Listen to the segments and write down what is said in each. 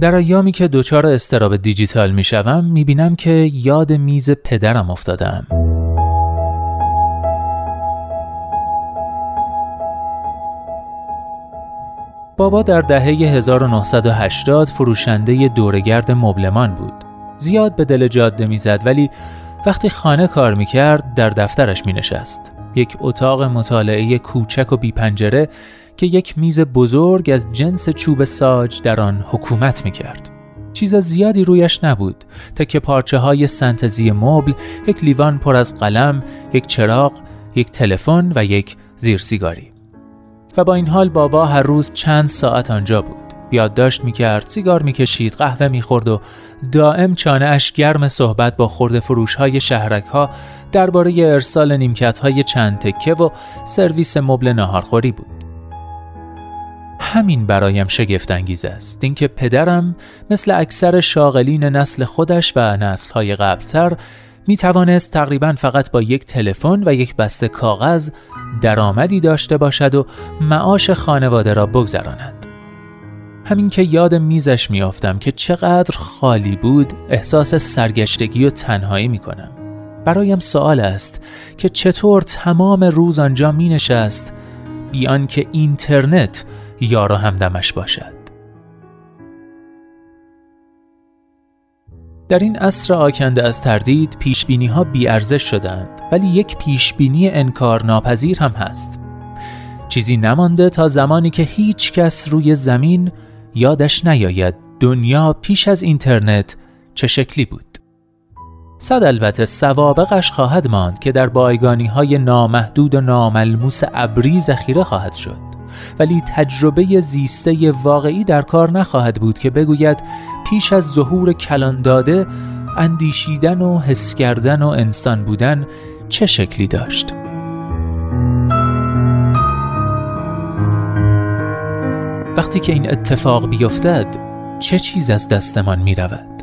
در ایامی که دچار استراب دیجیتال می‌شوم می‌بینم که یاد میز پدرم افتادم بابا در دهه 1980 فروشنده دورگرد مبلمان بود. زیاد به دل جاده می‌زد ولی وقتی خانه کار می‌کرد در دفترش مینشست. یک اتاق مطالعه کوچک و بی پنجره که یک میز بزرگ از جنس چوب ساج در آن حکومت می کرد. چیز زیادی رویش نبود که پارچه های سنتزی مبل، یک لیوان پر از قلم، یک چراغ، یک تلفن و یک زیرسیگاری. و با این حال بابا هر روز چند ساعت آنجا بود. یادداشت می‌کرد، سیگار می‌کشید، قهوه می‌خورد و دائم چانه اش گرم صحبت با خورده فروش های شهرک ها درباره ارسال نیمکت های چند تکه و سرویس مبل ناهارخوری بود. همین برایم شگفت انگیز است اینکه پدرم مثل اکثر شاغلین نسل خودش و نسلهای قبلتر می توانست تقریبا فقط با یک تلفن و یک بسته کاغذ درآمدی داشته باشد و معاش خانواده را بگذراند. همین که یاد میزش میافتم که چقدر خالی بود احساس سرگشتگی و تنهایی می کنم. برایم سوال است که چطور تمام روز آنجا می نشست بیان که اینترنت یار و همدمش باشد در این عصر آکنده از تردید پیشبینی ها بیارزش شدند ولی یک پیشبینی انکار ناپذیر هم هست چیزی نمانده تا زمانی که هیچ کس روی زمین یادش نیاید دنیا پیش از اینترنت چه شکلی بود. صد البته سوابقش خواهد ماند که در بایگانی های نامحدود و ناملموس ابری ذخیره خواهد شد. ولی تجربه زیسته واقعی در کار نخواهد بود که بگوید پیش از ظهور کلان داده اندیشیدن و حس کردن و انسان بودن چه شکلی داشت. وقتی که این اتفاق بیفتد چه چیز از دستمان می رود؟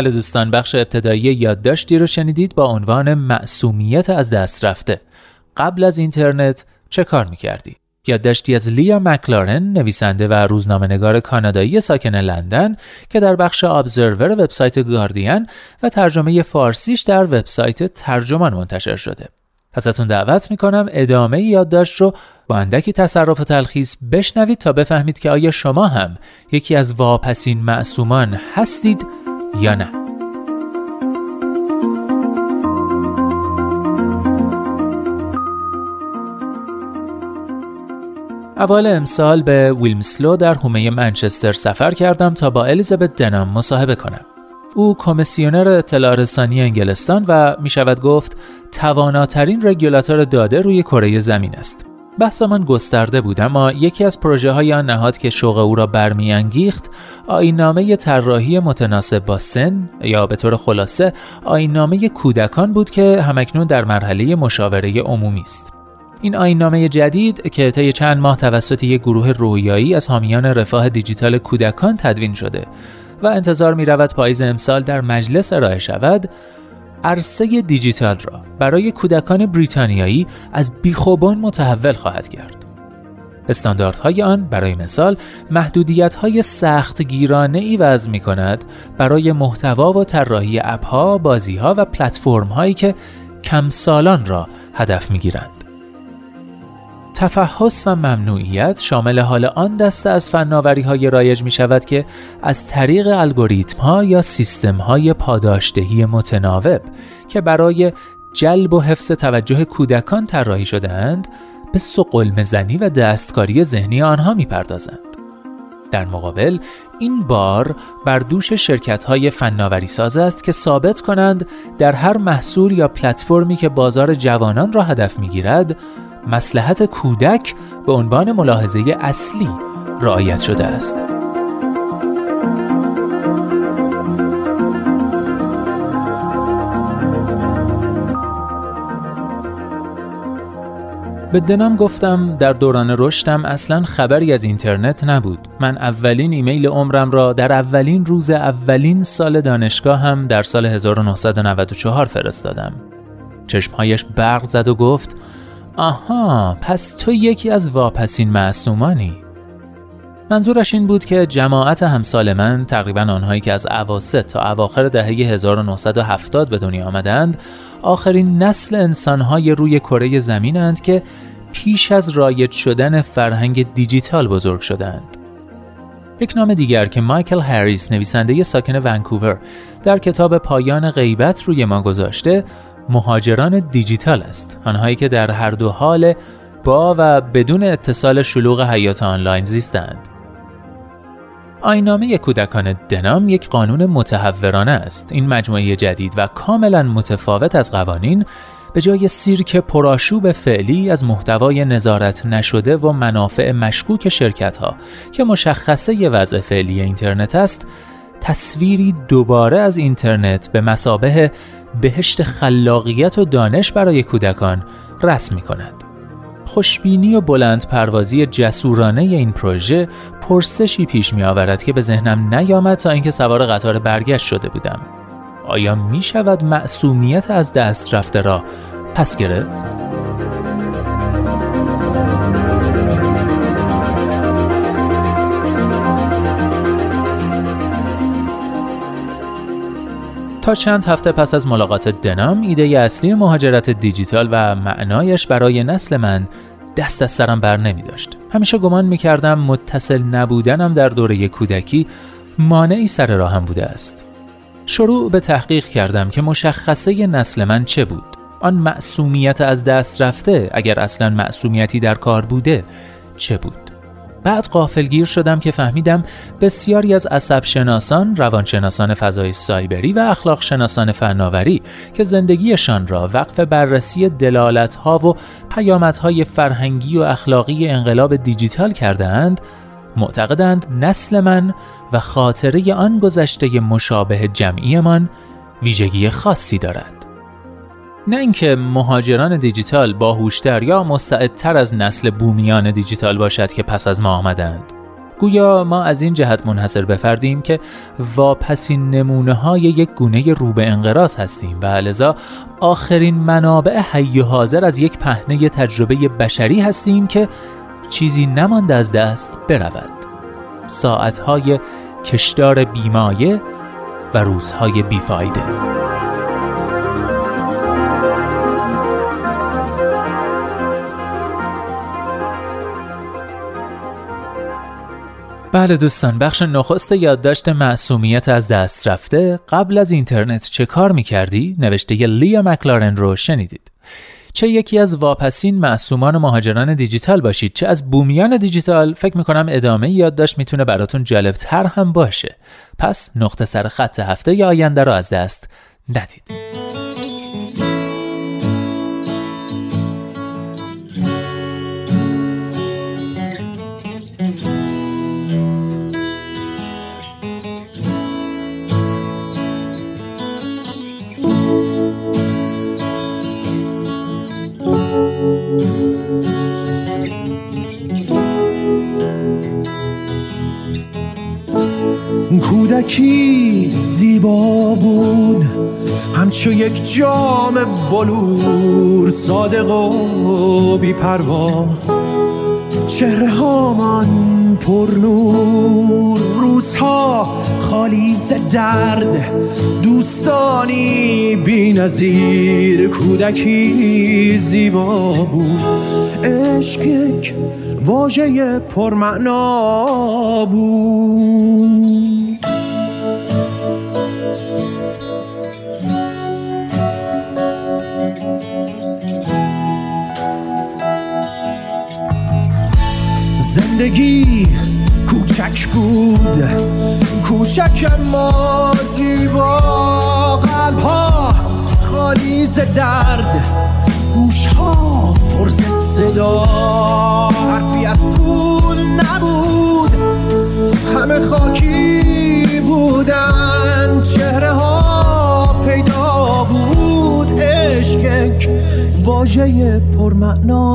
بله دوستان بخش ابتدایی یادداشتی رو شنیدید با عنوان معصومیت از دست رفته قبل از اینترنت چه کار می‌کردی؟ یادداشتی از لیا مکلارن نویسنده و روزنامهنگار کانادایی ساکن لندن که در بخش ابزرور وبسایت گاردین و ترجمه فارسیش در وبسایت ترجمان منتشر شده. ازتون دعوت می‌کنم ادامه یادداشت رو با اندکی تصرف و تلخیص بشنوید تا بفهمید که آیا شما هم یکی از واپسین معصومان هستید یا نه اول امسال به ویلمسلو در حومه منچستر سفر کردم تا با الیزابت دنام مصاحبه کنم. او کمیسیونر اطلاع رسانی انگلستان و می شود گفت تواناترین رگولاتور داده روی کره زمین است. بحثمان گسترده بود اما یکی از پروژه های آن نهاد که شوق او را برمیانگیخت آینامه طراحی متناسب با سن یا به طور خلاصه آینامه کودکان بود که همکنون در مرحله مشاوره عمومی است. این آینامه جدید که طی چند ماه توسط یک گروه رویایی از حامیان رفاه دیجیتال کودکان تدوین شده و انتظار می رود پاییز امسال در مجلس ارائه شود عرصه دیجیتال را برای کودکان بریتانیایی از بیخوبان متحول خواهد کرد. استانداردهای آن برای مثال محدودیت های سخت گیرانه ای وضع می کند برای محتوا و طراحی اپها، بازی ها و پلتفرم هایی که کم سالان را هدف می گیرند. تفحص و ممنوعیت شامل حال آن دسته از فناوری های رایج می شود که از طریق الگوریتم ها یا سیستم های پاداشدهی متناوب که برای جلب و حفظ توجه کودکان طراحی شدهاند به سقل زنی و دستکاری ذهنی آنها می‌پردازند. در مقابل این بار بر دوش شرکت های فناوری ساز است که ثابت کنند در هر محصول یا پلتفرمی که بازار جوانان را هدف می‌گیرد مسلحت کودک به عنوان ملاحظه اصلی رعایت شده است. به دنام گفتم در دوران رشدم اصلا خبری از اینترنت نبود من اولین ایمیل عمرم را در اولین روز اولین سال دانشگاه هم در سال 1994 فرستادم چشمهایش برق زد و گفت آها پس تو یکی از واپسین معصومانی منظورش این بود که جماعت همسال من تقریبا آنهایی که از عواست تا اواخر دهه 1970 به دنیا آمدند آخرین نسل انسانهای روی کره زمینند که پیش از رایج شدن فرهنگ دیجیتال بزرگ شدند. یک نام دیگر که مایکل هریس نویسنده ساکن ونکوور در کتاب پایان غیبت روی ما گذاشته مهاجران دیجیتال است. آنهایی که در هر دو حال با و بدون اتصال شلوغ حیات آنلاین زیستند. آینامه کودکان دنام یک قانون متحورانه است. این مجموعه جدید و کاملا متفاوت از قوانین به جای سیرک پراشوب فعلی از محتوای نظارت نشده و منافع مشکوک شرکت ها که مشخصه وضع فعلی اینترنت است تصویری دوباره از اینترنت به مسابه بهشت خلاقیت و دانش برای کودکان رسم می کند. خوشبینی و بلند پروازی جسورانه این پروژه پرسشی پیش می آورد که به ذهنم نیامد تا اینکه سوار قطار برگشت شده بودم. آیا می شود معصومیت از دست رفته را پس گرفت؟ تا چند هفته پس از ملاقات دنام ایده اصلی مهاجرت دیجیتال و معنایش برای نسل من دست از سرم بر نمی داشت. همیشه گمان می کردم متصل نبودنم در دوره کودکی مانعی سر راهم بوده است. شروع به تحقیق کردم که مشخصه نسل من چه بود. آن معصومیت از دست رفته اگر اصلا معصومیتی در کار بوده چه بود؟ بعد قافلگیر شدم که فهمیدم بسیاری از عصب شناسان، روانشناسان فضای سایبری و اخلاق شناسان فناوری که زندگیشان را وقف بررسی دلالت ها و پیامت های فرهنگی و اخلاقی انقلاب دیجیتال کردهاند، معتقدند نسل من و خاطره آن گذشته مشابه جمعیمان ویژگی خاصی دارد. نه اینکه مهاجران دیجیتال باهوشتر یا مستعدتر از نسل بومیان دیجیتال باشد که پس از ما آمدند. گویا ما از این جهت منحصر بفردیم که واپسین نمونه های یک گونه رو به انقراض هستیم و لذا آخرین منابع حی حاضر از یک پهنه تجربه بشری هستیم که چیزی نمانده از دست برود. ساعتهای کشدار بیمایه و روزهای بیفایده. بله دوستان بخش نخست یادداشت معصومیت از دست رفته. قبل از اینترنت چه کار می‌کردی؟ نوشته لیا مکلارن رو شنیدید. چه یکی از واپسین معصومان مهاجران دیجیتال باشید. چه از بومیان دیجیتال. فکر می‌کنم ادامه یادداشت می‌تونه براتون جالبتر هم باشه. پس نقطه سر خط هفته یا آینده رو از دست ندید. کودکی زیبا بود. همچو یک جام بلور صادق و بیپروا. چهره هامان پر نور روزها خالی ز درد. دوستانی بی نظیر کودکی زیبا بود. عشق یک واژه پرمعنا بود. زندگی کوچک بود. کوچک ما زیبا. قلب ها خالی درد. گوش ها پرز صدا. حرفی از پول نبود. همه خاکی بودن. چهره ها پیدا بود. عشق واژه پرمعنا.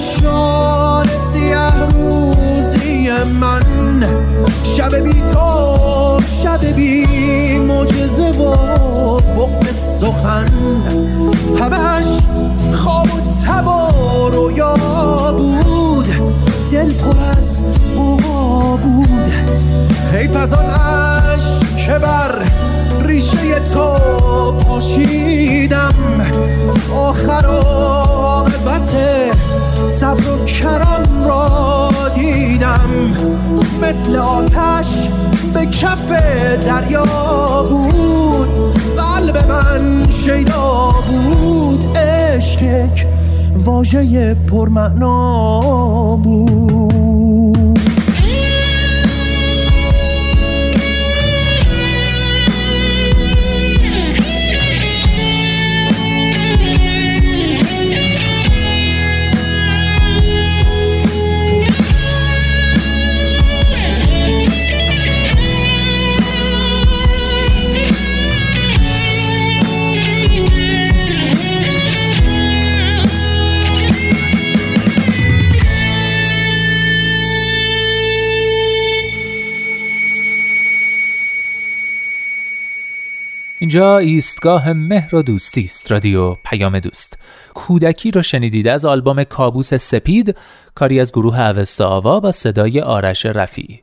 پیشان سیه روزی من. شب بی تو شب بی مجزه و بغز سخن. همش خواب و تب و رویا بود. دل پر از بود. حیف از آن مثل آتش به کف دریا بود. قلب من شیدا بود. عشق واژه پرمعنا. اینجا ایستگاه مهر و دوستی است رادیو پیام دوست. کودکی رو شنیدید از آلبوم کابوس سپید کاری از گروه اوستا آوا با صدای آرش رفی